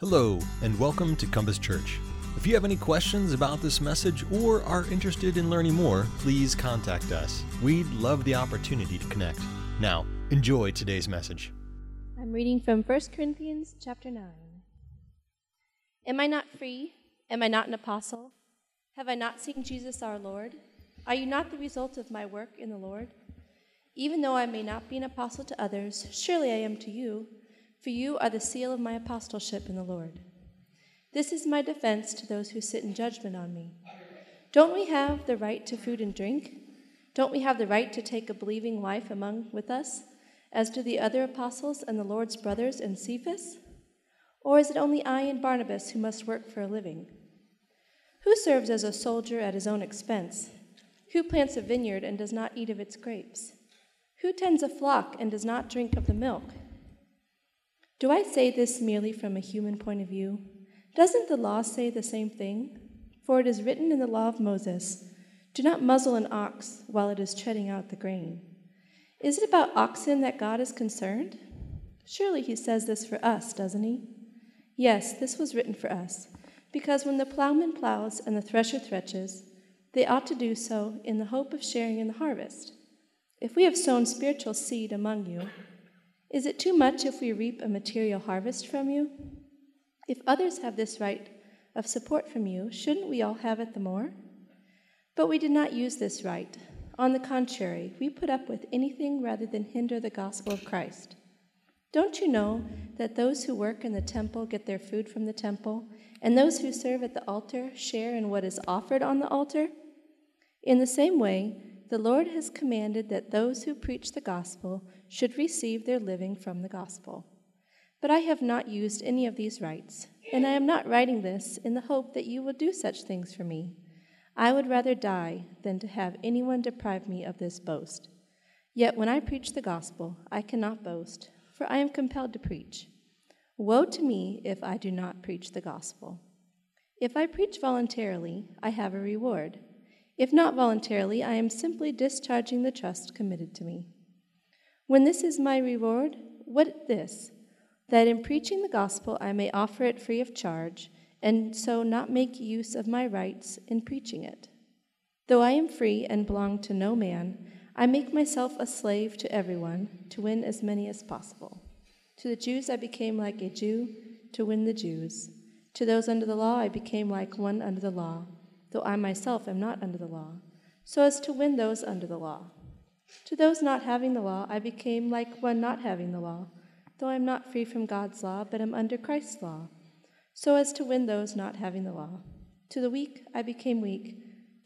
Hello, and welcome to Compass Church. If you have any questions about this message or are interested in learning more, please contact us. We'd love the opportunity to connect. Now, enjoy today's message. I'm reading from 1 Corinthians chapter 9. Am I not free? Am I not an apostle? Have I not seen Jesus our Lord? Are you not the result of my work in the Lord? Even though I may not be an apostle to others, surely I am to you for you are the seal of my apostleship in the Lord. This is my defense to those who sit in judgment on me. Don't we have the right to food and drink? Don't we have the right to take a believing wife among with us, as do the other apostles and the Lord's brothers and Cephas? Or is it only I and Barnabas who must work for a living? Who serves as a soldier at his own expense? Who plants a vineyard and does not eat of its grapes? Who tends a flock and does not drink of the milk? Do I say this merely from a human point of view? Doesn't the law say the same thing? For it is written in the law of Moses Do not muzzle an ox while it is treading out the grain. Is it about oxen that God is concerned? Surely he says this for us, doesn't he? Yes, this was written for us, because when the plowman plows and the thresher threshes, they ought to do so in the hope of sharing in the harvest. If we have sown spiritual seed among you, is it too much if we reap a material harvest from you? If others have this right of support from you, shouldn't we all have it the more? But we did not use this right. On the contrary, we put up with anything rather than hinder the gospel of Christ. Don't you know that those who work in the temple get their food from the temple, and those who serve at the altar share in what is offered on the altar? In the same way, the Lord has commanded that those who preach the gospel should receive their living from the gospel. But I have not used any of these rights, and I am not writing this in the hope that you will do such things for me. I would rather die than to have anyone deprive me of this boast. Yet when I preach the gospel, I cannot boast, for I am compelled to preach. Woe to me if I do not preach the gospel. If I preach voluntarily, I have a reward. If not voluntarily, I am simply discharging the trust committed to me. When this is my reward, what this? That in preaching the gospel I may offer it free of charge, and so not make use of my rights in preaching it. Though I am free and belong to no man, I make myself a slave to everyone to win as many as possible. To the Jews I became like a Jew to win the Jews. To those under the law I became like one under the law, though I myself am not under the law, so as to win those under the law. To those not having the law, I became like one not having the law, though I am not free from God's law, but am under Christ's law, so as to win those not having the law. To the weak, I became weak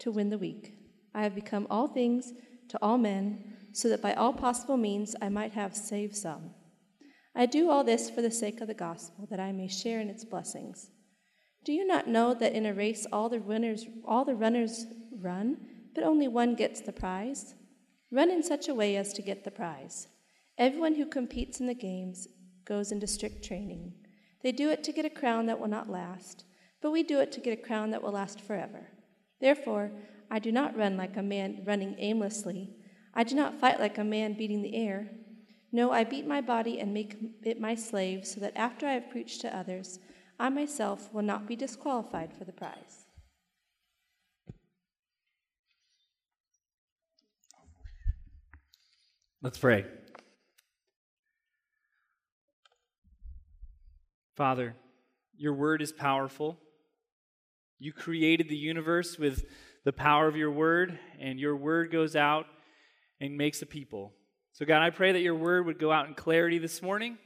to win the weak. I have become all things to all men, so that by all possible means I might have saved some. I do all this for the sake of the gospel, that I may share in its blessings. Do you not know that in a race all the runners all the runners run, but only one gets the prize? Run in such a way as to get the prize. Everyone who competes in the games goes into strict training. They do it to get a crown that will not last, but we do it to get a crown that will last forever. Therefore, I do not run like a man running aimlessly. I do not fight like a man beating the air. No, I beat my body and make it my slave, so that after I have preached to others, I myself will not be disqualified for the prize. Let's pray. Father, your word is powerful. You created the universe with the power of your word, and your word goes out and makes a people. So, God, I pray that your word would go out in clarity this morning,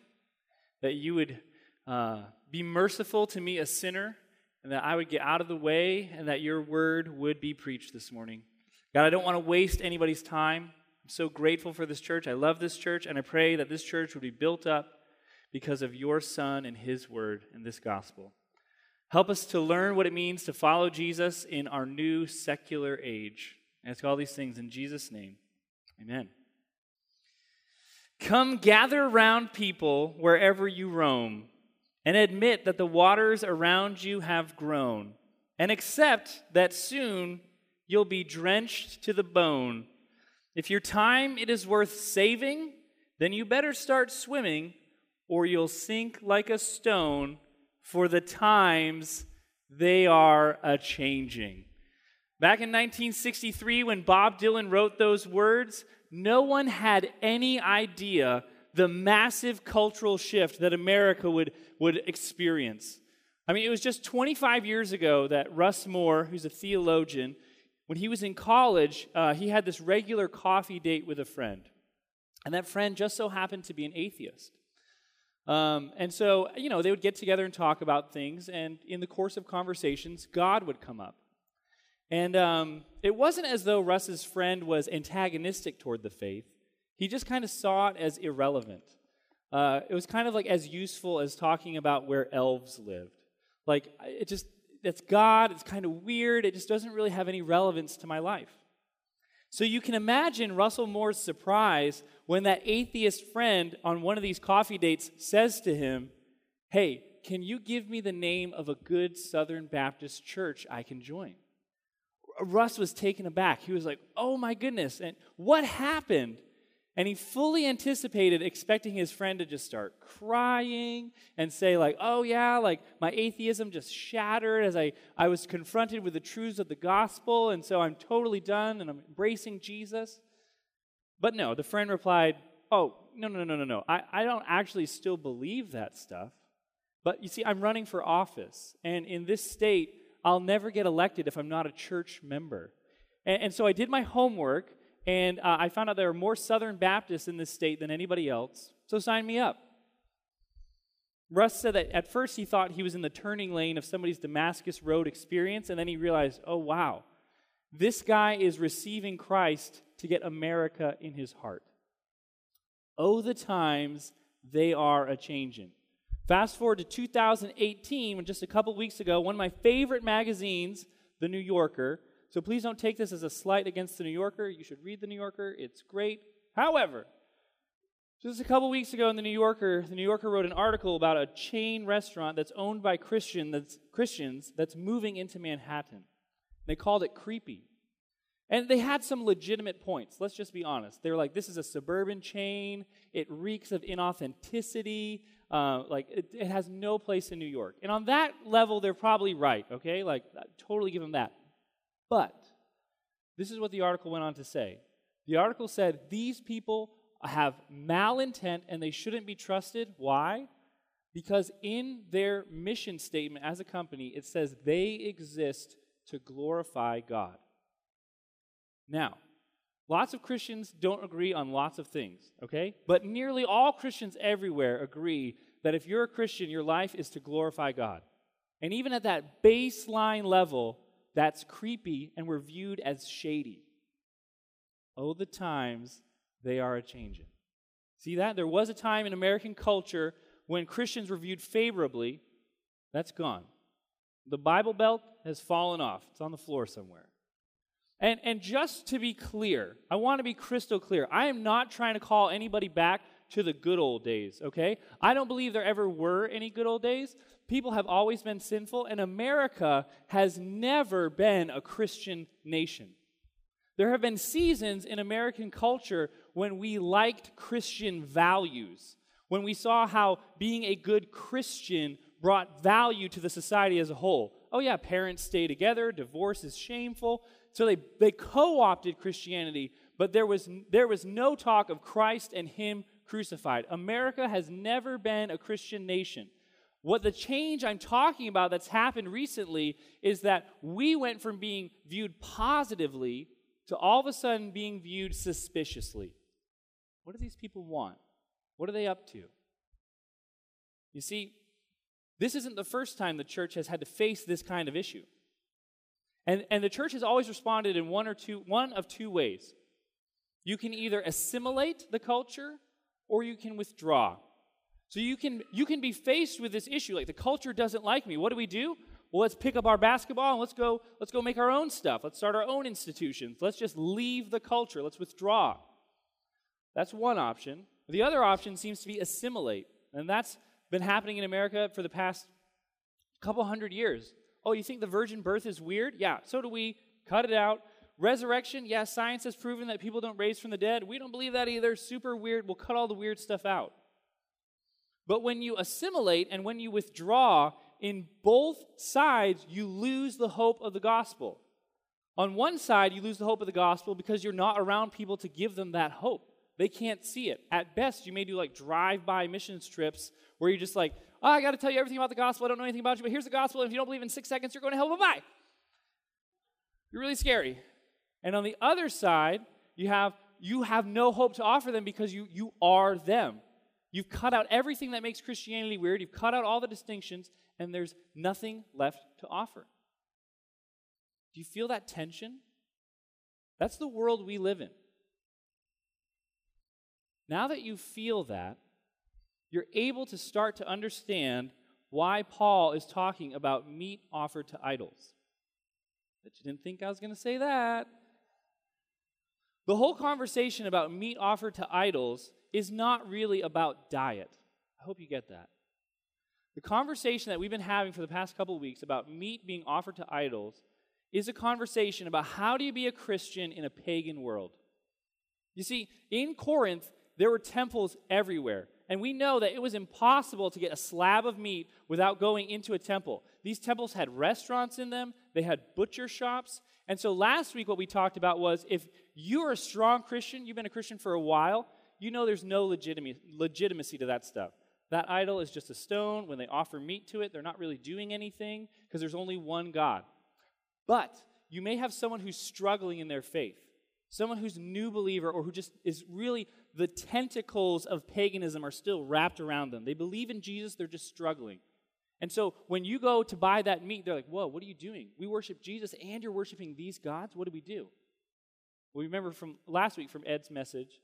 that you would uh, be merciful to me, a sinner, and that I would get out of the way, and that your word would be preached this morning. God, I don't want to waste anybody's time. I'm so grateful for this church. I love this church, and I pray that this church would be built up because of your Son and His Word and this gospel. Help us to learn what it means to follow Jesus in our new secular age. I ask all these things in Jesus' name. Amen. Come gather around people wherever you roam, and admit that the waters around you have grown, and accept that soon you'll be drenched to the bone if your time it is worth saving, then you better start swimming or you'll sink like a stone for the times they are a changing. Back in 1963, when Bob Dylan wrote those words, no one had any idea the massive cultural shift that America would, would experience. I mean, it was just 25 years ago that Russ Moore, who's a theologian, when he was in college, uh, he had this regular coffee date with a friend. And that friend just so happened to be an atheist. Um, and so, you know, they would get together and talk about things, and in the course of conversations, God would come up. And um, it wasn't as though Russ's friend was antagonistic toward the faith, he just kind of saw it as irrelevant. Uh, it was kind of like as useful as talking about where elves lived. Like, it just, it's God, it's kind of weird, it just doesn't really have any relevance to my life. So you can imagine Russell Moore's surprise when that atheist friend on one of these coffee dates says to him, Hey, can you give me the name of a good Southern Baptist church I can join? Russ was taken aback. He was like, Oh my goodness. And what happened? And he fully anticipated expecting his friend to just start crying and say, like, oh yeah, like my atheism just shattered as I, I was confronted with the truths of the gospel, and so I'm totally done and I'm embracing Jesus. But no, the friend replied, oh, no, no, no, no, no. I, I don't actually still believe that stuff. But you see, I'm running for office, and in this state, I'll never get elected if I'm not a church member. And, and so I did my homework and uh, I found out there are more Southern Baptists in this state than anybody else, so sign me up. Russ said that at first he thought he was in the turning lane of somebody's Damascus Road experience, and then he realized, oh, wow, this guy is receiving Christ to get America in his heart. Oh, the times they are a changing. Fast forward to 2018, when just a couple weeks ago, one of my favorite magazines, The New Yorker, so please don't take this as a slight against the New Yorker. You should read the New Yorker, it's great. However, just a couple weeks ago in the New Yorker, the New Yorker wrote an article about a chain restaurant that's owned by Christian that's, Christians that's moving into Manhattan. They called it creepy. And they had some legitimate points. Let's just be honest. They were like, this is a suburban chain. It reeks of inauthenticity. Uh, like, it, it, has no place in New York. And on that level, they're probably right, okay? Like, I totally give them that. But this is what the article went on to say. The article said these people have malintent and they shouldn't be trusted. Why? Because in their mission statement as a company, it says they exist to glorify God. Now, lots of Christians don't agree on lots of things, okay? But nearly all Christians everywhere agree that if you're a Christian, your life is to glorify God. And even at that baseline level, that's creepy and we're viewed as shady. Oh, the times they are a changing. See that? There was a time in American culture when Christians were viewed favorably. That's gone. The Bible Belt has fallen off, it's on the floor somewhere. And, and just to be clear, I want to be crystal clear. I am not trying to call anybody back to the good old days, okay? I don't believe there ever were any good old days people have always been sinful, and America has never been a Christian nation. There have been seasons in American culture when we liked Christian values, when we saw how being a good Christian brought value to the society as a whole. Oh, yeah, parents stay together, divorce is shameful. So they, they co opted Christianity, but there was, there was no talk of Christ and Him crucified. America has never been a Christian nation. What the change I'm talking about that's happened recently is that we went from being viewed positively to all of a sudden being viewed suspiciously. What do these people want? What are they up to? You see, this isn't the first time the church has had to face this kind of issue. And, and the church has always responded in one or two one of two ways. You can either assimilate the culture or you can withdraw. So you can you can be faced with this issue like the culture doesn't like me. What do we do? Well, let's pick up our basketball and let's go let's go make our own stuff. Let's start our own institutions. Let's just leave the culture. Let's withdraw. That's one option. The other option seems to be assimilate. And that's been happening in America for the past couple hundred years. Oh, you think the virgin birth is weird? Yeah, so do we. Cut it out. Resurrection, yeah, science has proven that people don't raise from the dead. We don't believe that either. Super weird. We'll cut all the weird stuff out. But when you assimilate and when you withdraw, in both sides, you lose the hope of the gospel. On one side, you lose the hope of the gospel because you're not around people to give them that hope. They can't see it. At best, you may do like drive by missions trips where you're just like, oh, I got to tell you everything about the gospel. I don't know anything about you, but here's the gospel. And if you don't believe in six seconds, you're going to hell. Bye bye. You're really scary. And on the other side, you have you have no hope to offer them because you you are them. You've cut out everything that makes Christianity weird. You've cut out all the distinctions, and there's nothing left to offer. Do you feel that tension? That's the world we live in. Now that you feel that, you're able to start to understand why Paul is talking about meat offered to idols. But you didn't think I was going to say that. The whole conversation about meat offered to idols is not really about diet. I hope you get that. The conversation that we've been having for the past couple weeks about meat being offered to idols is a conversation about how do you be a Christian in a pagan world. You see, in Corinth, there were temples everywhere. And we know that it was impossible to get a slab of meat without going into a temple. These temples had restaurants in them, they had butcher shops. And so last week, what we talked about was if you're a strong Christian, you've been a Christian for a while, you know there's no legitimacy to that stuff. That idol is just a stone. When they offer meat to it, they're not really doing anything because there's only one God. But you may have someone who's struggling in their faith, someone who's new believer or who just is really the tentacles of paganism are still wrapped around them. They believe in Jesus, they're just struggling. And so when you go to buy that meat, they're like, Whoa, what are you doing? We worship Jesus and you're worshiping these gods? What do we do? We remember from last week from Ed's message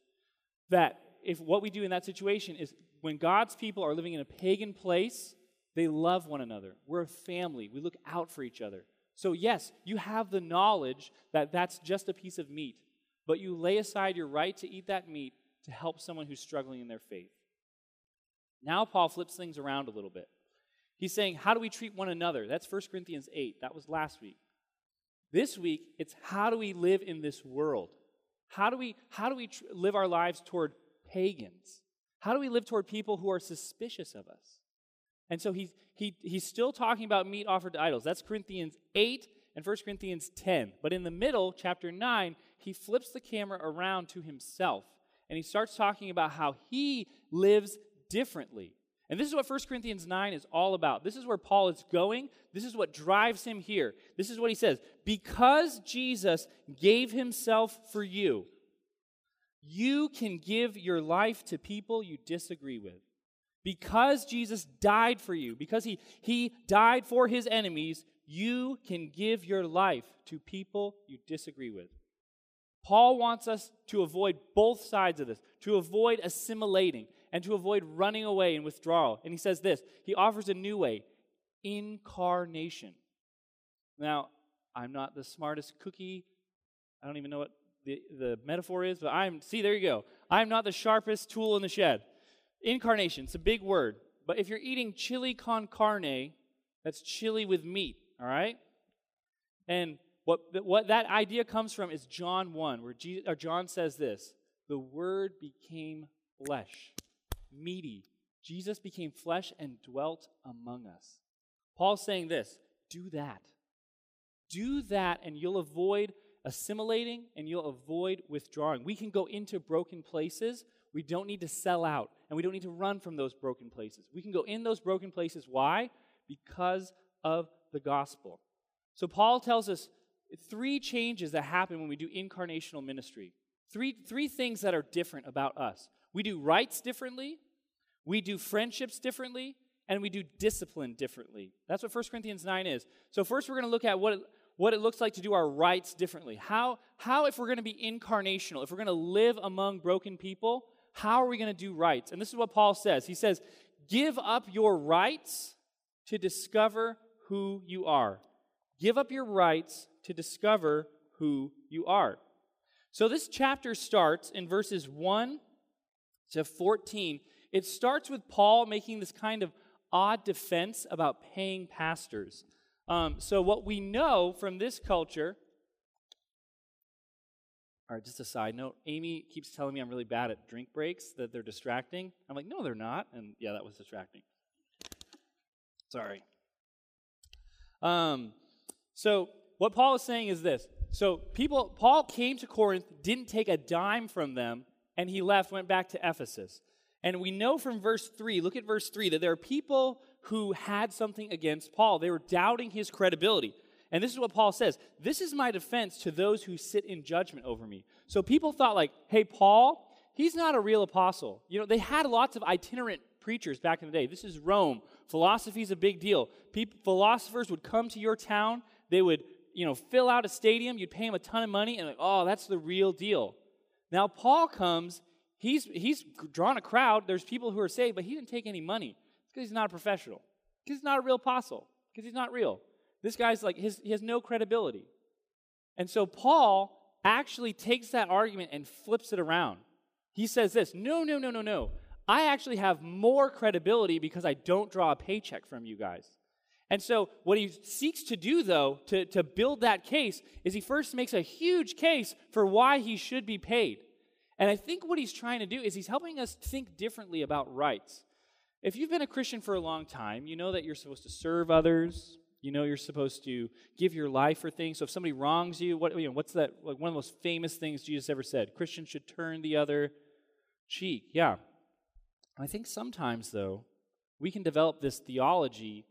that if what we do in that situation is when God's people are living in a pagan place, they love one another. We're a family. We look out for each other. So, yes, you have the knowledge that that's just a piece of meat, but you lay aside your right to eat that meat to help someone who's struggling in their faith. Now, Paul flips things around a little bit. He's saying, How do we treat one another? That's 1 Corinthians 8. That was last week. This week, it's how do we live in this world? How do we, how do we tr- live our lives toward pagans? How do we live toward people who are suspicious of us? And so he's, he, he's still talking about meat offered to idols. That's Corinthians 8 and 1 Corinthians 10. But in the middle, chapter 9, he flips the camera around to himself and he starts talking about how he lives differently. And this is what 1 Corinthians 9 is all about. This is where Paul is going. This is what drives him here. This is what he says Because Jesus gave himself for you, you can give your life to people you disagree with. Because Jesus died for you, because he, he died for his enemies, you can give your life to people you disagree with. Paul wants us to avoid both sides of this, to avoid assimilating and to avoid running away and withdrawal. And he says this He offers a new way incarnation. Now, I'm not the smartest cookie. I don't even know what the, the metaphor is, but I'm, see, there you go. I'm not the sharpest tool in the shed. Incarnation, it's a big word. But if you're eating chili con carne, that's chili with meat, all right? And what, what that idea comes from is John 1, where Jesus, John says this The Word became flesh, meaty. Jesus became flesh and dwelt among us. Paul's saying this do that. Do that, and you'll avoid assimilating and you'll avoid withdrawing. We can go into broken places. We don't need to sell out, and we don't need to run from those broken places. We can go in those broken places. Why? Because of the gospel. So Paul tells us three changes that happen when we do incarnational ministry. Three, three things that are different about us. We do rights differently, we do friendships differently, and we do discipline differently. That's what 1 Corinthians 9 is. So, first, we're going to look at what it, what it looks like to do our rights differently. How, how if we're going to be incarnational, if we're going to live among broken people, how are we going to do rights? And this is what Paul says. He says, Give up your rights to discover who you are. Give up your rights to discover who you are. So this chapter starts in verses 1 to 14. It starts with Paul making this kind of odd defense about paying pastors. Um, so, what we know from this culture, all right, just a side note Amy keeps telling me I'm really bad at drink breaks, that they're distracting. I'm like, no, they're not. And yeah, that was distracting. Sorry. Um, so what Paul is saying is this. So people, Paul came to Corinth, didn't take a dime from them, and he left, went back to Ephesus. And we know from verse 3, look at verse 3, that there are people who had something against Paul. They were doubting his credibility. And this is what Paul says This is my defense to those who sit in judgment over me. So people thought, like, hey, Paul, he's not a real apostle. You know, they had lots of itinerant preachers back in the day. This is Rome. Philosophy is a big deal. People, philosophers would come to your town, they would, you know, fill out a stadium, you'd pay them a ton of money, and like, oh, that's the real deal. Now Paul comes, he's he's drawn a crowd. There's people who are saved, but he didn't take any money because he's not a professional. Because he's not a real apostle. Because he's not real. This guy's like his, he has no credibility. And so Paul actually takes that argument and flips it around. He says this No, no, no, no, no. I actually have more credibility because I don't draw a paycheck from you guys. And so, what he seeks to do, though, to, to build that case, is he first makes a huge case for why he should be paid. And I think what he's trying to do is he's helping us think differently about rights. If you've been a Christian for a long time, you know that you're supposed to serve others. You know you're supposed to give your life for things. So if somebody wrongs you, what you know, what's that? Like one of the most famous things Jesus ever said: Christians should turn the other cheek. Yeah. I think sometimes though, we can develop this theology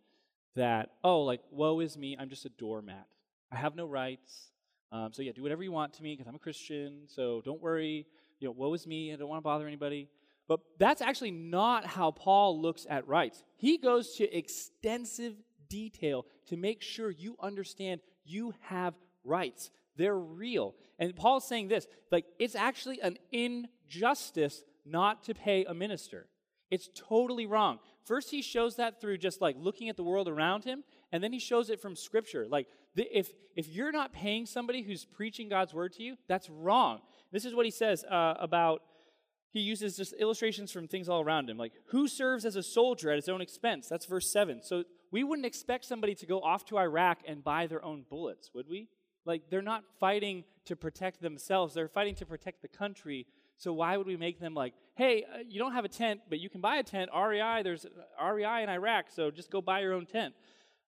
that oh, like woe is me, I'm just a doormat. I have no rights. Um, so yeah, do whatever you want to me because I'm a Christian. So don't worry. You know, woe is me. I don't want to bother anybody. But that's actually not how Paul looks at rights. He goes to extensive detail to make sure you understand you have rights. They're real. And Paul's saying this like, it's actually an injustice not to pay a minister. It's totally wrong. First, he shows that through just like looking at the world around him, and then he shows it from Scripture. Like, the, if, if you're not paying somebody who's preaching God's word to you, that's wrong. This is what he says uh, about he uses just illustrations from things all around him, like who serves as a soldier at his own expense? That's verse 7. So we wouldn't expect somebody to go off to Iraq and buy their own bullets, would we? Like they're not fighting to protect themselves, they're fighting to protect the country. So why would we make them like, hey, uh, you don't have a tent, but you can buy a tent. REI, there's REI in Iraq, so just go buy your own tent.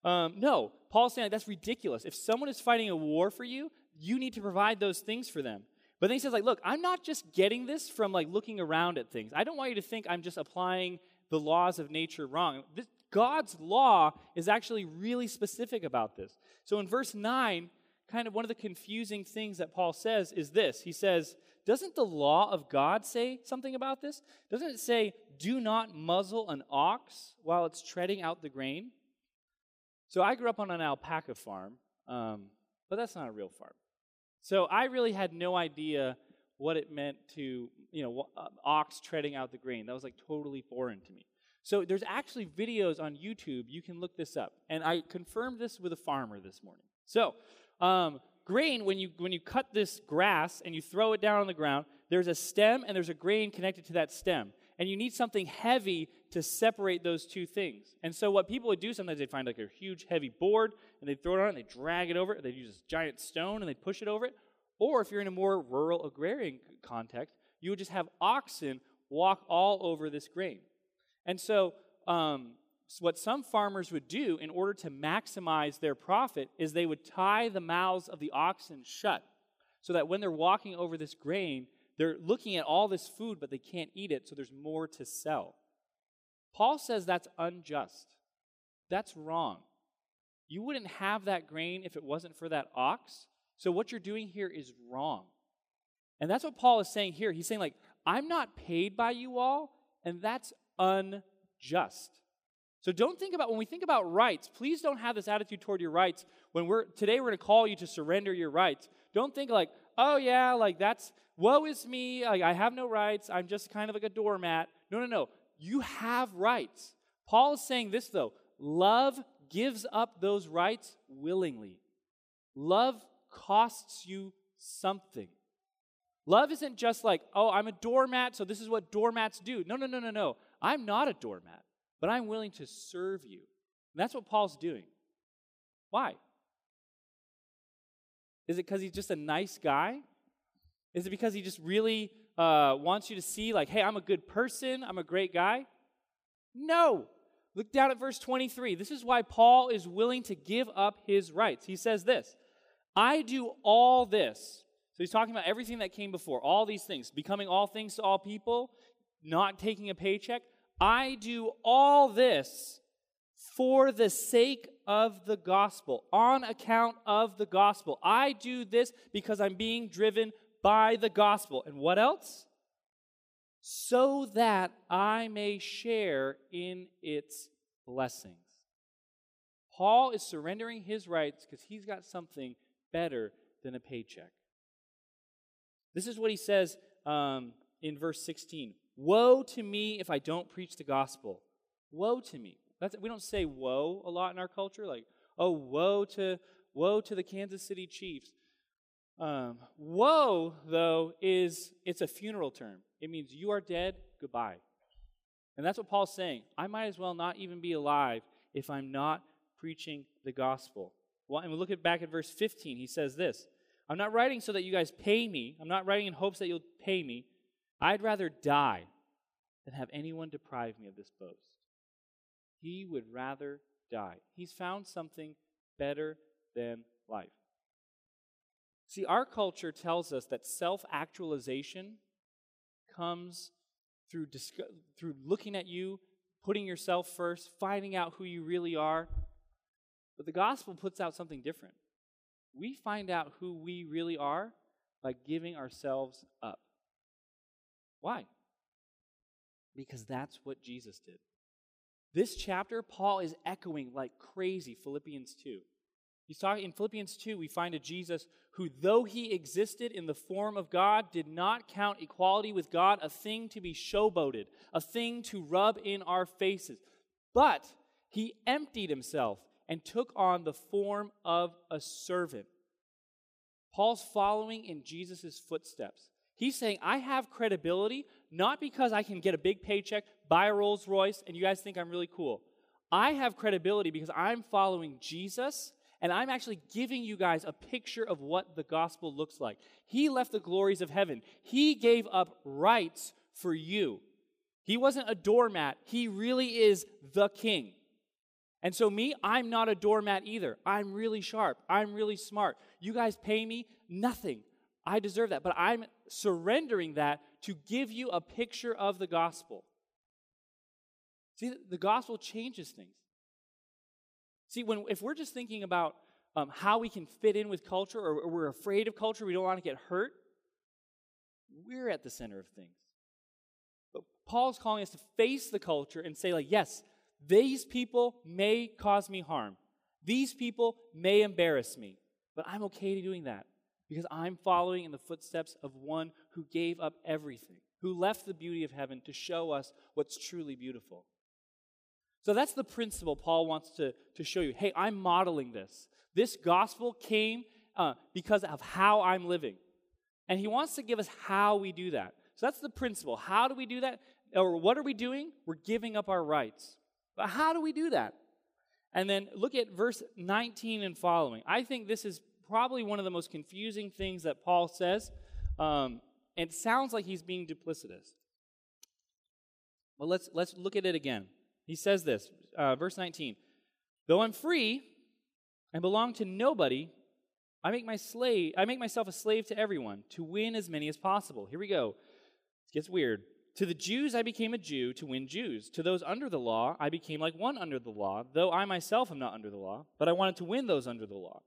Um, no, Paul's saying like, that's ridiculous. If someone is fighting a war for you, you need to provide those things for them. But then he says, like, look, I'm not just getting this from like looking around at things. I don't want you to think I'm just applying the laws of nature wrong. This, God's law is actually really specific about this. So in verse 9, kind of one of the confusing things that Paul says is this. He says, Doesn't the law of God say something about this? Doesn't it say, Do not muzzle an ox while it's treading out the grain? So I grew up on an alpaca farm, um, but that's not a real farm. So I really had no idea what it meant to, you know, ox treading out the grain. That was like totally foreign to me. So there's actually videos on YouTube. You can look this up. And I confirmed this with a farmer this morning. So, um, grain, when you, when you cut this grass and you throw it down on the ground, there's a stem and there's a grain connected to that stem. And you need something heavy to separate those two things. And so what people would do sometimes they'd find like a huge heavy board and they'd throw it on and they'd drag it over. They'd use this giant stone and they'd push it over it. Or if you're in a more rural agrarian context, you would just have oxen walk all over this grain. And so um, what some farmers would do in order to maximize their profit is they would tie the mouths of the oxen shut so that when they're walking over this grain, they're looking at all this food, but they can't eat it, so there's more to sell. Paul says that's unjust. That's wrong. You wouldn't have that grain if it wasn't for that ox. So what you're doing here is wrong. And that's what Paul is saying here. He's saying, like, I'm not paid by you all, and that's unjust. So don't think about when we think about rights, please don't have this attitude toward your rights. When we're today we're going to call you to surrender your rights. Don't think like, "Oh yeah, like that's woe is me, like I have no rights. I'm just kind of like a doormat." No, no, no. You have rights. Paul is saying this, though love gives up those rights willingly. Love costs you something. Love isn't just like, oh, I'm a doormat, so this is what doormats do. No, no, no, no, no. I'm not a doormat, but I'm willing to serve you. And that's what Paul's doing. Why? Is it because he's just a nice guy? Is it because he just really uh, wants you to see, like, hey, I'm a good person, I'm a great guy? No. Look down at verse 23. This is why Paul is willing to give up his rights. He says this I do all this. So he's talking about everything that came before, all these things, becoming all things to all people, not taking a paycheck. I do all this for the sake of the gospel, on account of the gospel. I do this because I'm being driven by the gospel. And what else? So that I may share in its blessings. Paul is surrendering his rights because he's got something better than a paycheck. This is what he says um, in verse 16 Woe to me if I don't preach the gospel. Woe to me. That's, we don't say woe a lot in our culture, like, oh, woe to, woe to the Kansas City Chiefs. Um, woe, though, is it's a funeral term. It means you are dead, goodbye. And that's what Paul's saying. I might as well not even be alive if I'm not preaching the gospel. Well, and we look at back at verse 15. He says this I'm not writing so that you guys pay me. I'm not writing in hopes that you'll pay me. I'd rather die than have anyone deprive me of this boast. He would rather die. He's found something better than life. See, our culture tells us that self actualization comes through, through looking at you, putting yourself first, finding out who you really are. But the gospel puts out something different. We find out who we really are by giving ourselves up. Why? Because that's what Jesus did. This chapter, Paul is echoing like crazy Philippians 2. He's talking in Philippians 2, we find a Jesus who, though he existed in the form of God, did not count equality with God a thing to be showboated, a thing to rub in our faces. But he emptied himself and took on the form of a servant. Paul's following in Jesus' footsteps. He's saying, I have credibility not because I can get a big paycheck, buy a Rolls Royce, and you guys think I'm really cool. I have credibility because I'm following Jesus and I'm actually giving you guys a picture of what the gospel looks like. He left the glories of heaven, He gave up rights for you. He wasn't a doormat, He really is the king. And so, me, I'm not a doormat either. I'm really sharp. I'm really smart. You guys pay me nothing. I deserve that. But I'm surrendering that to give you a picture of the gospel. See, the gospel changes things. See, when, if we're just thinking about um, how we can fit in with culture or, or we're afraid of culture, we don't want to get hurt, we're at the center of things. But Paul's calling us to face the culture and say, like, yes, these people may cause me harm. These people may embarrass me, but I'm okay to doing that because I'm following in the footsteps of one who gave up everything, who left the beauty of heaven to show us what's truly beautiful. So that's the principle Paul wants to, to show you. Hey, I'm modeling this. This gospel came uh, because of how I'm living. And he wants to give us how we do that. So that's the principle. How do we do that? Or what are we doing? We're giving up our rights. But how do we do that? And then look at verse 19 and following. I think this is probably one of the most confusing things that Paul says. Um, it sounds like he's being duplicitous. But let's, let's look at it again. He says this, uh, verse 19 Though I'm free and belong to nobody, I make, my slave, I make myself a slave to everyone to win as many as possible. Here we go. It gets weird. To the Jews, I became a Jew to win Jews. To those under the law, I became like one under the law, though I myself am not under the law, but I wanted to win those under the law.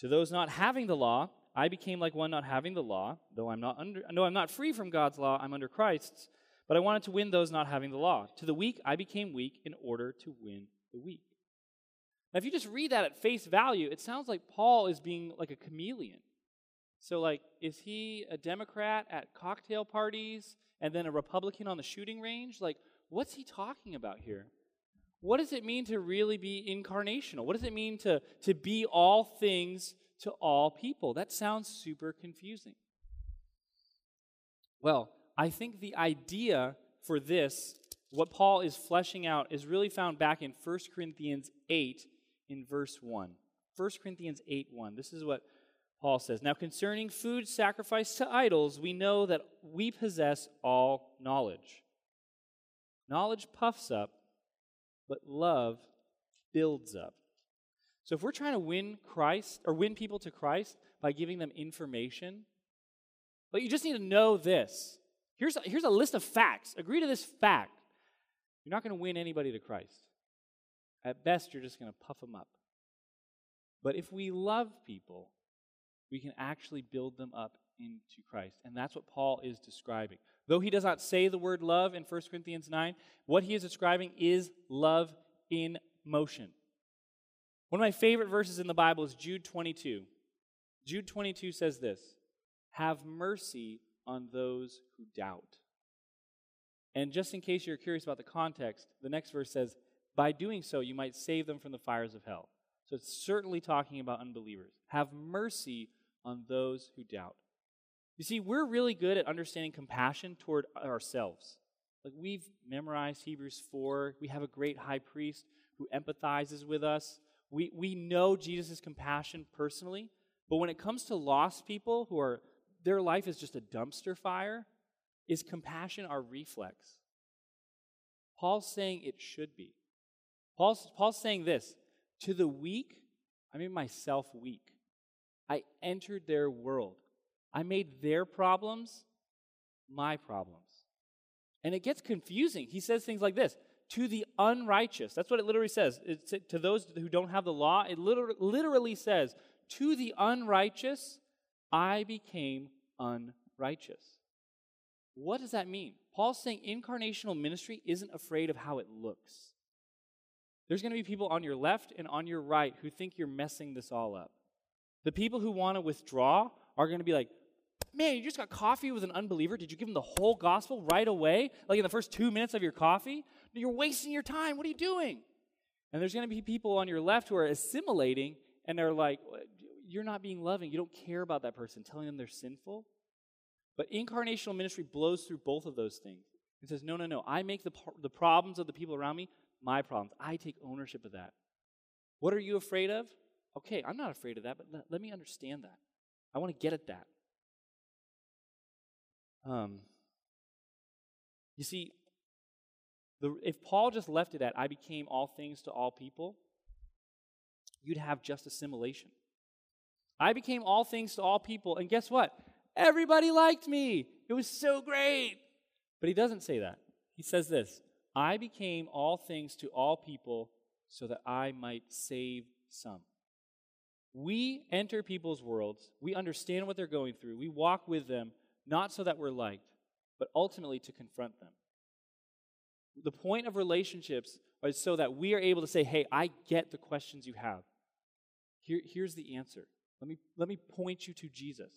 To those not having the law, I became like one not having the law, though I'm not under no, I'm not free from God's law, I'm under Christ's, but I wanted to win those not having the law. To the weak, I became weak in order to win the weak. Now, if you just read that at face value, it sounds like Paul is being like a chameleon. So, like, is he a Democrat at cocktail parties and then a Republican on the shooting range? Like, what's he talking about here? What does it mean to really be incarnational? What does it mean to, to be all things to all people? That sounds super confusing. Well, I think the idea for this, what Paul is fleshing out, is really found back in 1 Corinthians 8 in verse 1. 1 Corinthians 8 1. This is what Paul says. Now, concerning food sacrificed to idols, we know that we possess all knowledge. Knowledge puffs up, but love builds up. So if we're trying to win Christ or win people to Christ by giving them information, but you just need to know this. Here's a, here's a list of facts. Agree to this fact. You're not going to win anybody to Christ. At best, you're just going to puff them up. But if we love people, we can actually build them up into Christ. And that's what Paul is describing. Though he does not say the word love in 1 Corinthians 9, what he is describing is love in motion. One of my favorite verses in the Bible is Jude 22. Jude 22 says this Have mercy on those who doubt. And just in case you're curious about the context, the next verse says, By doing so, you might save them from the fires of hell. So it's certainly talking about unbelievers. Have mercy on those who doubt. You see, we're really good at understanding compassion toward ourselves. Like we've memorized Hebrews 4, we have a great high priest who empathizes with us. We, we know Jesus' compassion personally, but when it comes to lost people who are, their life is just a dumpster fire, is compassion our reflex? Paul's saying it should be. Paul's, Paul's saying this to the weak, I made myself weak. I entered their world. I made their problems my problems. And it gets confusing. He says things like this to the unrighteous. That's what it literally says. It's to those who don't have the law, it literally says, to the unrighteous, I became unrighteous. What does that mean? Paul's saying incarnational ministry isn't afraid of how it looks. There's going to be people on your left and on your right who think you're messing this all up. The people who want to withdraw are going to be like, man, you just got coffee with an unbeliever. Did you give him the whole gospel right away? Like in the first two minutes of your coffee? You're wasting your time. What are you doing? And there's going to be people on your left who are assimilating and they're like, you're not being loving. You don't care about that person, telling them they're sinful. But incarnational ministry blows through both of those things. It says, no, no, no. I make the, the problems of the people around me my problems. I take ownership of that. What are you afraid of? Okay, I'm not afraid of that, but let, let me understand that. I want to get at that. Um, you see, the, if Paul just left it at, I became all things to all people, you'd have just assimilation. I became all things to all people, and guess what? Everybody liked me. It was so great. But he doesn't say that. He says this I became all things to all people so that I might save some. We enter people's worlds, we understand what they're going through, we walk with them, not so that we're liked, but ultimately to confront them. The point of relationships is so that we are able to say, hey, I get the questions you have. Here, here's the answer. Let me, let me point you to Jesus.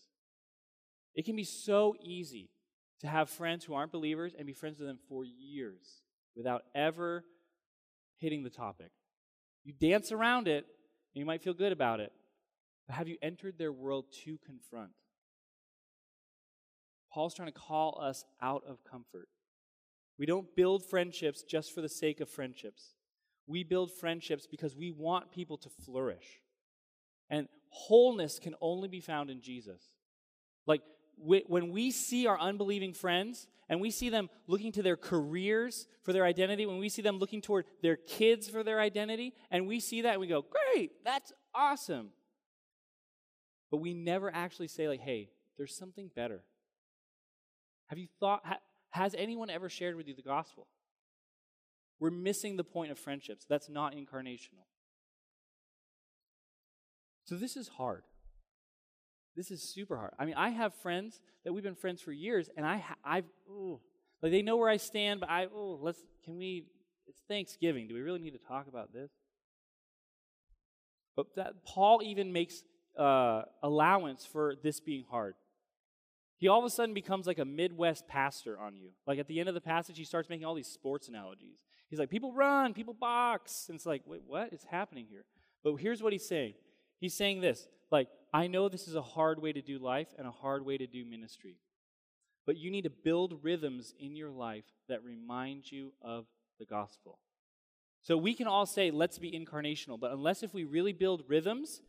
It can be so easy to have friends who aren't believers and be friends with them for years without ever hitting the topic. You dance around it, and you might feel good about it, but have you entered their world to confront? Paul's trying to call us out of comfort. We don't build friendships just for the sake of friendships. We build friendships because we want people to flourish. And wholeness can only be found in Jesus. Like when we see our unbelieving friends and we see them looking to their careers for their identity, when we see them looking toward their kids for their identity, and we see that and we go, great, that's awesome. But we never actually say, like, hey, there's something better. Have you thought, ha, has anyone ever shared with you the gospel? We're missing the point of friendships. That's not incarnational. So this is hard. This is super hard. I mean, I have friends that we've been friends for years, and I, I've, ooh, like they know where I stand, but I, oh, let's, can we, it's Thanksgiving. Do we really need to talk about this? But that, Paul even makes uh, allowance for this being hard. He all of a sudden becomes like a Midwest pastor on you. Like at the end of the passage, he starts making all these sports analogies. He's like, people run, people box. And it's like, wait, what is happening here? But here's what he's saying He's saying this like, I know this is a hard way to do life and a hard way to do ministry, but you need to build rhythms in your life that remind you of the gospel. So we can all say, let's be incarnational, but unless if we really build rhythms,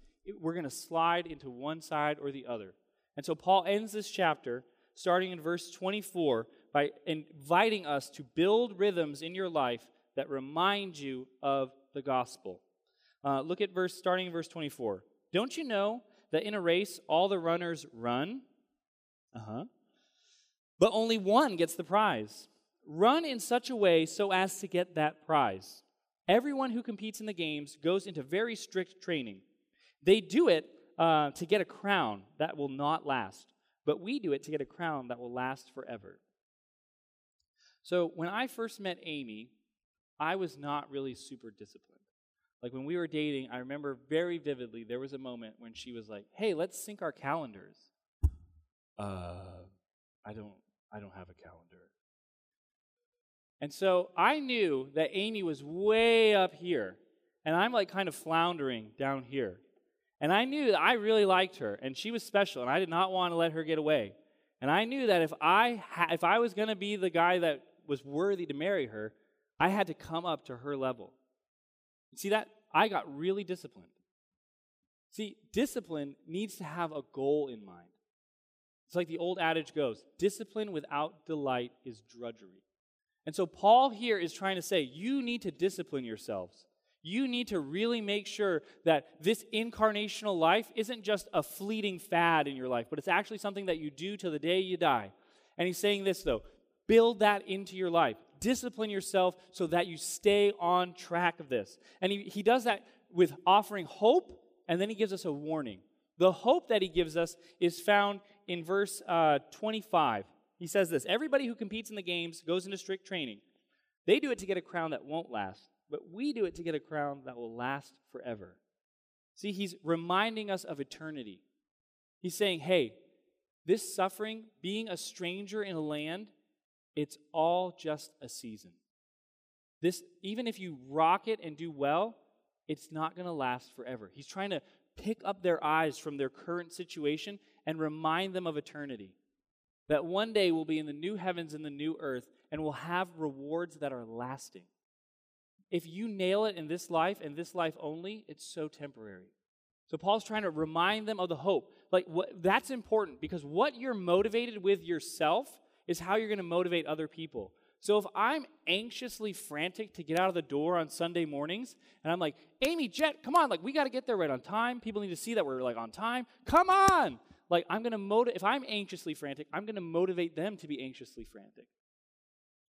we're going to slide into one side or the other. And so Paul ends this chapter, starting in verse 24, by inviting us to build rhythms in your life that remind you of the gospel. Uh, look at verse starting in verse 24. Don't you know that in a race all the runners run? Uh huh. But only one gets the prize. Run in such a way so as to get that prize. Everyone who competes in the games goes into very strict training. They do it uh, to get a crown that will not last, but we do it to get a crown that will last forever. So when I first met Amy, I was not really super disciplined. Like when we were dating, I remember very vividly there was a moment when she was like, "Hey, let's sync our calendars." Uh, I don't I don't have a calendar. And so I knew that Amy was way up here, and I'm like kind of floundering down here. And I knew that I really liked her, and she was special, and I did not want to let her get away. And I knew that if I ha- if I was going to be the guy that was worthy to marry her, I had to come up to her level. See that? I got really disciplined. See, discipline needs to have a goal in mind. It's like the old adage goes discipline without delight is drudgery. And so Paul here is trying to say you need to discipline yourselves. You need to really make sure that this incarnational life isn't just a fleeting fad in your life, but it's actually something that you do till the day you die. And he's saying this, though build that into your life. Discipline yourself so that you stay on track of this. And he, he does that with offering hope, and then he gives us a warning. The hope that he gives us is found in verse uh, 25. He says this Everybody who competes in the games goes into strict training. They do it to get a crown that won't last, but we do it to get a crown that will last forever. See, he's reminding us of eternity. He's saying, hey, this suffering, being a stranger in a land, it's all just a season. This, even if you rock it and do well, it's not going to last forever. He's trying to pick up their eyes from their current situation and remind them of eternity. That one day we'll be in the new heavens and the new earth and we'll have rewards that are lasting. If you nail it in this life and this life only, it's so temporary. So Paul's trying to remind them of the hope. Like what that's important because what you're motivated with yourself is how you're going to motivate other people. So if I'm anxiously frantic to get out of the door on Sunday mornings, and I'm like, Amy, Jet, come on, like we got to get there right on time. People need to see that we're like on time. Come on. Like I'm going to motivate, if I'm anxiously frantic, I'm going to motivate them to be anxiously frantic.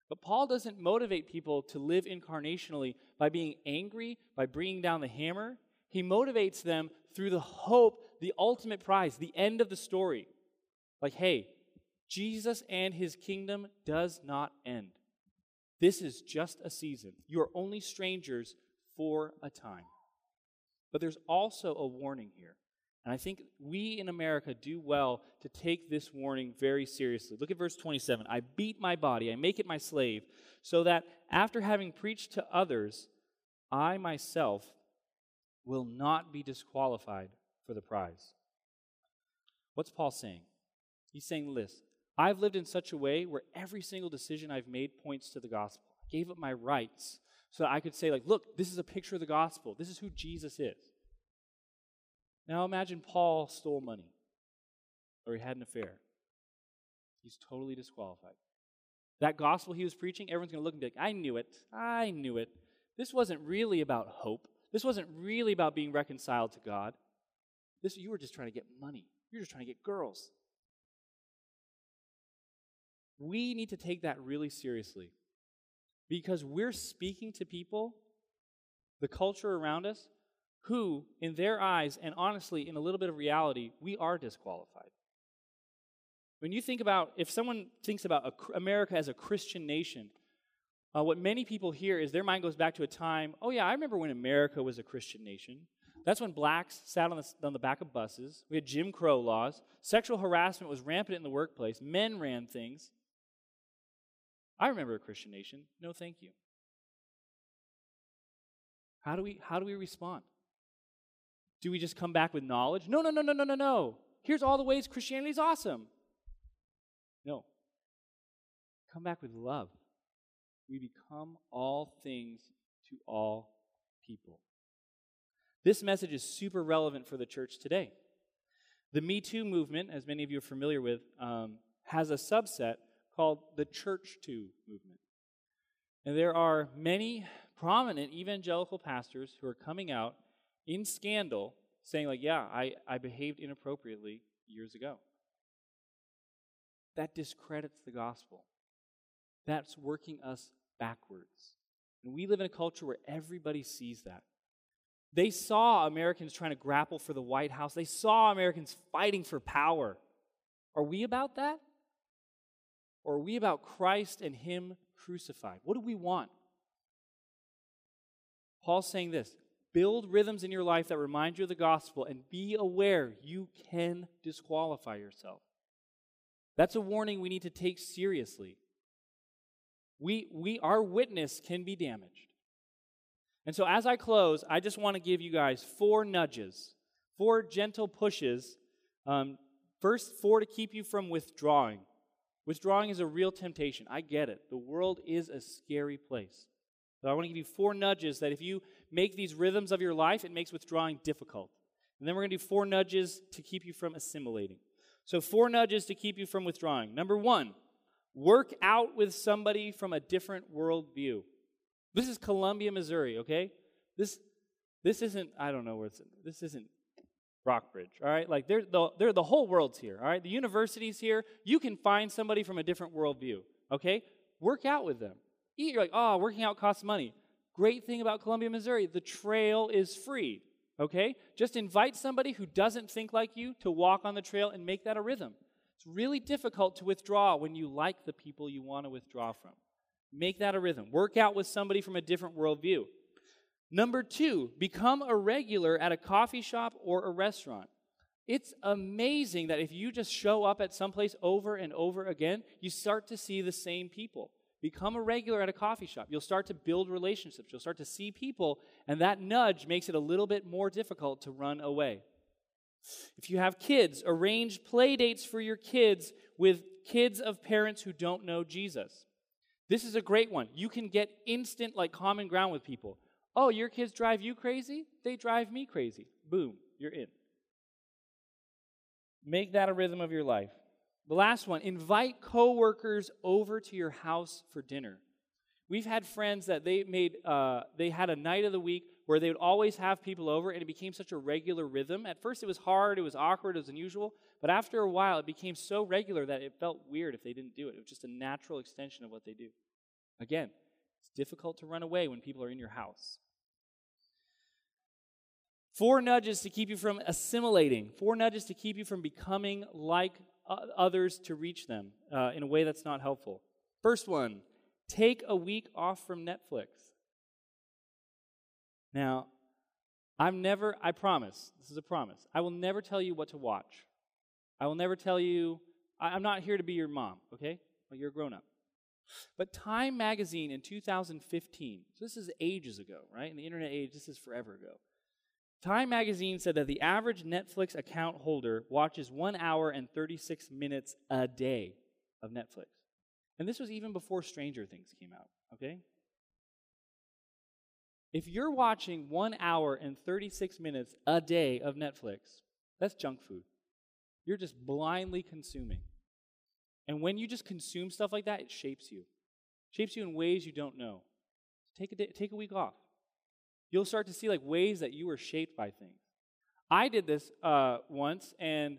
But Paul doesn't motivate people to live incarnationally by being angry, by bringing down the hammer. He motivates them through the hope, the ultimate prize, the end of the story. Like, hey, Jesus and his kingdom does not end. This is just a season. You are only strangers for a time. But there's also a warning here. And I think we in America do well to take this warning very seriously. Look at verse 27. I beat my body, I make it my slave, so that after having preached to others, I myself will not be disqualified for the prize. What's Paul saying? He's saying this I've lived in such a way where every single decision I've made points to the gospel. I gave up my rights so that I could say, like, look, this is a picture of the gospel. This is who Jesus is. Now imagine Paul stole money or he had an affair. He's totally disqualified. That gospel he was preaching, everyone's going to look and be like, I knew it. I knew it. This wasn't really about hope. This wasn't really about being reconciled to God. This you were just trying to get money. You're just trying to get girls. We need to take that really seriously because we're speaking to people, the culture around us, who, in their eyes, and honestly, in a little bit of reality, we are disqualified. When you think about, if someone thinks about America as a Christian nation, uh, what many people hear is their mind goes back to a time, oh, yeah, I remember when America was a Christian nation. That's when blacks sat on the, on the back of buses. We had Jim Crow laws. Sexual harassment was rampant in the workplace. Men ran things. I remember a Christian nation. No, thank you. How do we how do we respond? Do we just come back with knowledge? No, no, no, no, no, no, no. Here's all the ways Christianity is awesome. No. Come back with love. We become all things to all people. This message is super relevant for the church today. The Me Too movement, as many of you are familiar with, um, has a subset called the Church Too movement. And there are many prominent evangelical pastors who are coming out in scandal saying, like, yeah, I, I behaved inappropriately years ago. That discredits the gospel. That's working us backwards. And we live in a culture where everybody sees that. They saw Americans trying to grapple for the White House, they saw Americans fighting for power. Are we about that? Or are we about Christ and Him crucified? What do we want? Paul's saying this build rhythms in your life that remind you of the gospel and be aware you can disqualify yourself. That's a warning we need to take seriously. We, we, our witness can be damaged. And so, as I close, I just want to give you guys four nudges, four gentle pushes. Um, first, four to keep you from withdrawing. Withdrawing is a real temptation. I get it. The world is a scary place. So I want to give you four nudges that if you make these rhythms of your life, it makes withdrawing difficult. And then we're going to do four nudges to keep you from assimilating. So, four nudges to keep you from withdrawing. Number one, work out with somebody from a different worldview. This is Columbia, Missouri, okay? This, this isn't, I don't know where it's, this isn't Rockbridge, all right? Like, they're the, they're the whole world's here, all right? The university's here. You can find somebody from a different worldview, okay? Work out with them. You're like, oh, working out costs money. Great thing about Columbia, Missouri, the trail is free, okay? Just invite somebody who doesn't think like you to walk on the trail and make that a rhythm. It's really difficult to withdraw when you like the people you want to withdraw from. Make that a rhythm. Work out with somebody from a different worldview. Number two, become a regular at a coffee shop or a restaurant. It's amazing that if you just show up at some place over and over again, you start to see the same people. Become a regular at a coffee shop. You'll start to build relationships. You'll start to see people, and that nudge makes it a little bit more difficult to run away. If you have kids, arrange play dates for your kids with kids of parents who don't know Jesus. This is a great one. You can get instant, like, common ground with people. Oh, your kids drive you crazy? They drive me crazy. Boom, you're in. Make that a rhythm of your life. The last one invite coworkers over to your house for dinner. We've had friends that they made, uh, they had a night of the week where they would always have people over, and it became such a regular rhythm. At first, it was hard, it was awkward, it was unusual, but after a while, it became so regular that it felt weird if they didn't do it. It was just a natural extension of what they do. Again, it's difficult to run away when people are in your house. Four nudges to keep you from assimilating, four nudges to keep you from becoming like others to reach them uh, in a way that's not helpful. First one take a week off from Netflix. Now, I'm never, I promise, this is a promise, I will never tell you what to watch. I will never tell you, I'm not here to be your mom, okay? Well, you're a grown up. But Time Magazine in 2015, so this is ages ago, right? In the internet age, this is forever ago. Time Magazine said that the average Netflix account holder watches one hour and 36 minutes a day of Netflix. And this was even before Stranger Things came out, okay? If you're watching one hour and 36 minutes a day of Netflix, that's junk food. You're just blindly consuming. And when you just consume stuff like that, it shapes you. Shapes you in ways you don't know. Take a, day, take a week off. You'll start to see like ways that you were shaped by things. I did this uh, once, and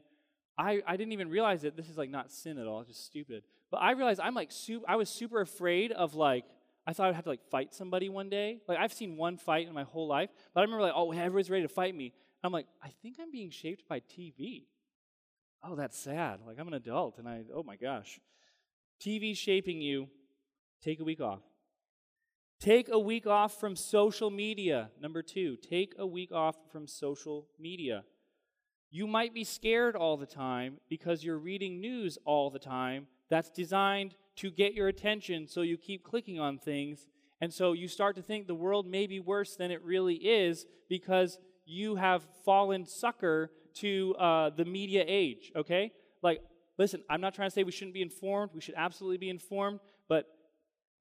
I, I didn't even realize that this is like not sin at all, it's just stupid. But I realized I'm like, su- I was super afraid of like I thought I'd have to like fight somebody one day. Like I've seen one fight in my whole life, but I remember like, oh, everyone's ready to fight me. I'm like, I think I'm being shaped by TV. Oh, that's sad. Like I'm an adult, and I, oh my gosh, TV shaping you. Take a week off. Take a week off from social media. Number two, take a week off from social media. You might be scared all the time because you're reading news all the time that's designed to get your attention so you keep clicking on things. And so you start to think the world may be worse than it really is because you have fallen sucker to uh, the media age, okay? Like, listen, I'm not trying to say we shouldn't be informed. We should absolutely be informed. But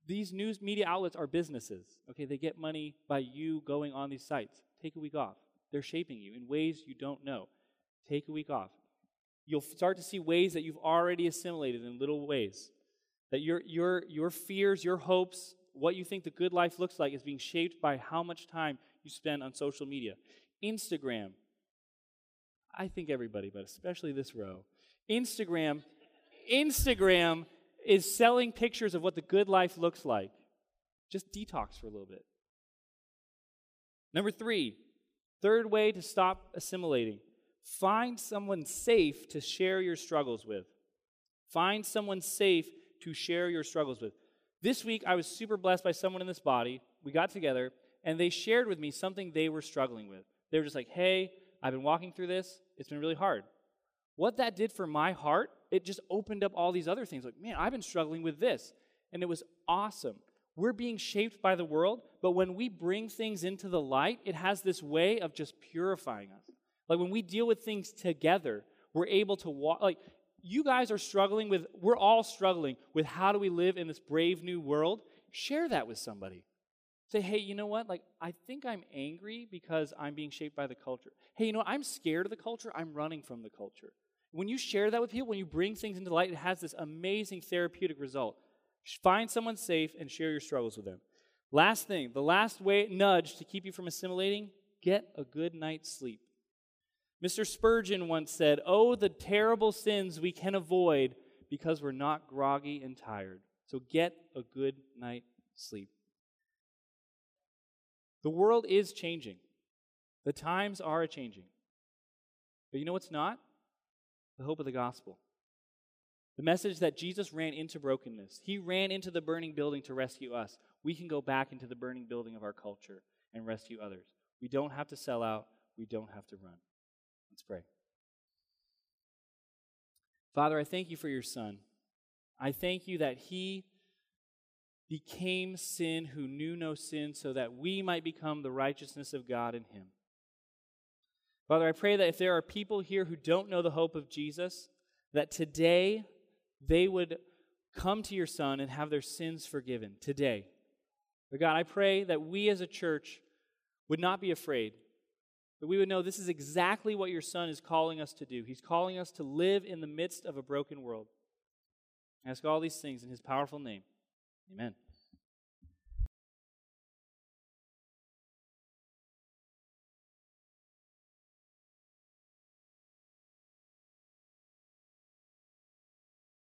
these news media outlets are businesses, okay? They get money by you going on these sites. Take a week off. They're shaping you in ways you don't know. Take a week off. You'll start to see ways that you've already assimilated in little ways that your, your, your fears, your hopes, what you think the good life looks like is being shaped by how much time you spend on social media. Instagram, I think everybody, but especially this row. Instagram, Instagram is selling pictures of what the good life looks like. Just detox for a little bit. Number three, third way to stop assimilating find someone safe to share your struggles with. Find someone safe to share your struggles with. This week, I was super blessed by someone in this body. We got together, and they shared with me something they were struggling with. They were just like, hey, I've been walking through this. It's been really hard. What that did for my heart, it just opened up all these other things. Like, man, I've been struggling with this. And it was awesome. We're being shaped by the world, but when we bring things into the light, it has this way of just purifying us. Like when we deal with things together, we're able to walk. Like you guys are struggling with, we're all struggling with how do we live in this brave new world. Share that with somebody. Say, hey, you know what? Like, I think I'm angry because I'm being shaped by the culture. Hey, you know what? I'm scared of the culture. I'm running from the culture. When you share that with people, when you bring things into light, it has this amazing therapeutic result. Find someone safe and share your struggles with them. Last thing, the last way nudge to keep you from assimilating, get a good night's sleep. Mr. Spurgeon once said, Oh, the terrible sins we can avoid because we're not groggy and tired. So get a good night's sleep. The world is changing. The times are changing. But you know what's not? The hope of the gospel. The message that Jesus ran into brokenness. He ran into the burning building to rescue us. We can go back into the burning building of our culture and rescue others. We don't have to sell out. We don't have to run. Let's pray. Father, I thank you for your Son. I thank you that He became sin who knew no sin so that we might become the righteousness of God in Him. Father, I pray that if there are people here who don't know the hope of Jesus, that today they would come to your Son and have their sins forgiven. Today. But God, I pray that we as a church would not be afraid, that we would know this is exactly what your Son is calling us to do. He's calling us to live in the midst of a broken world. I ask all these things in His powerful name. Amen.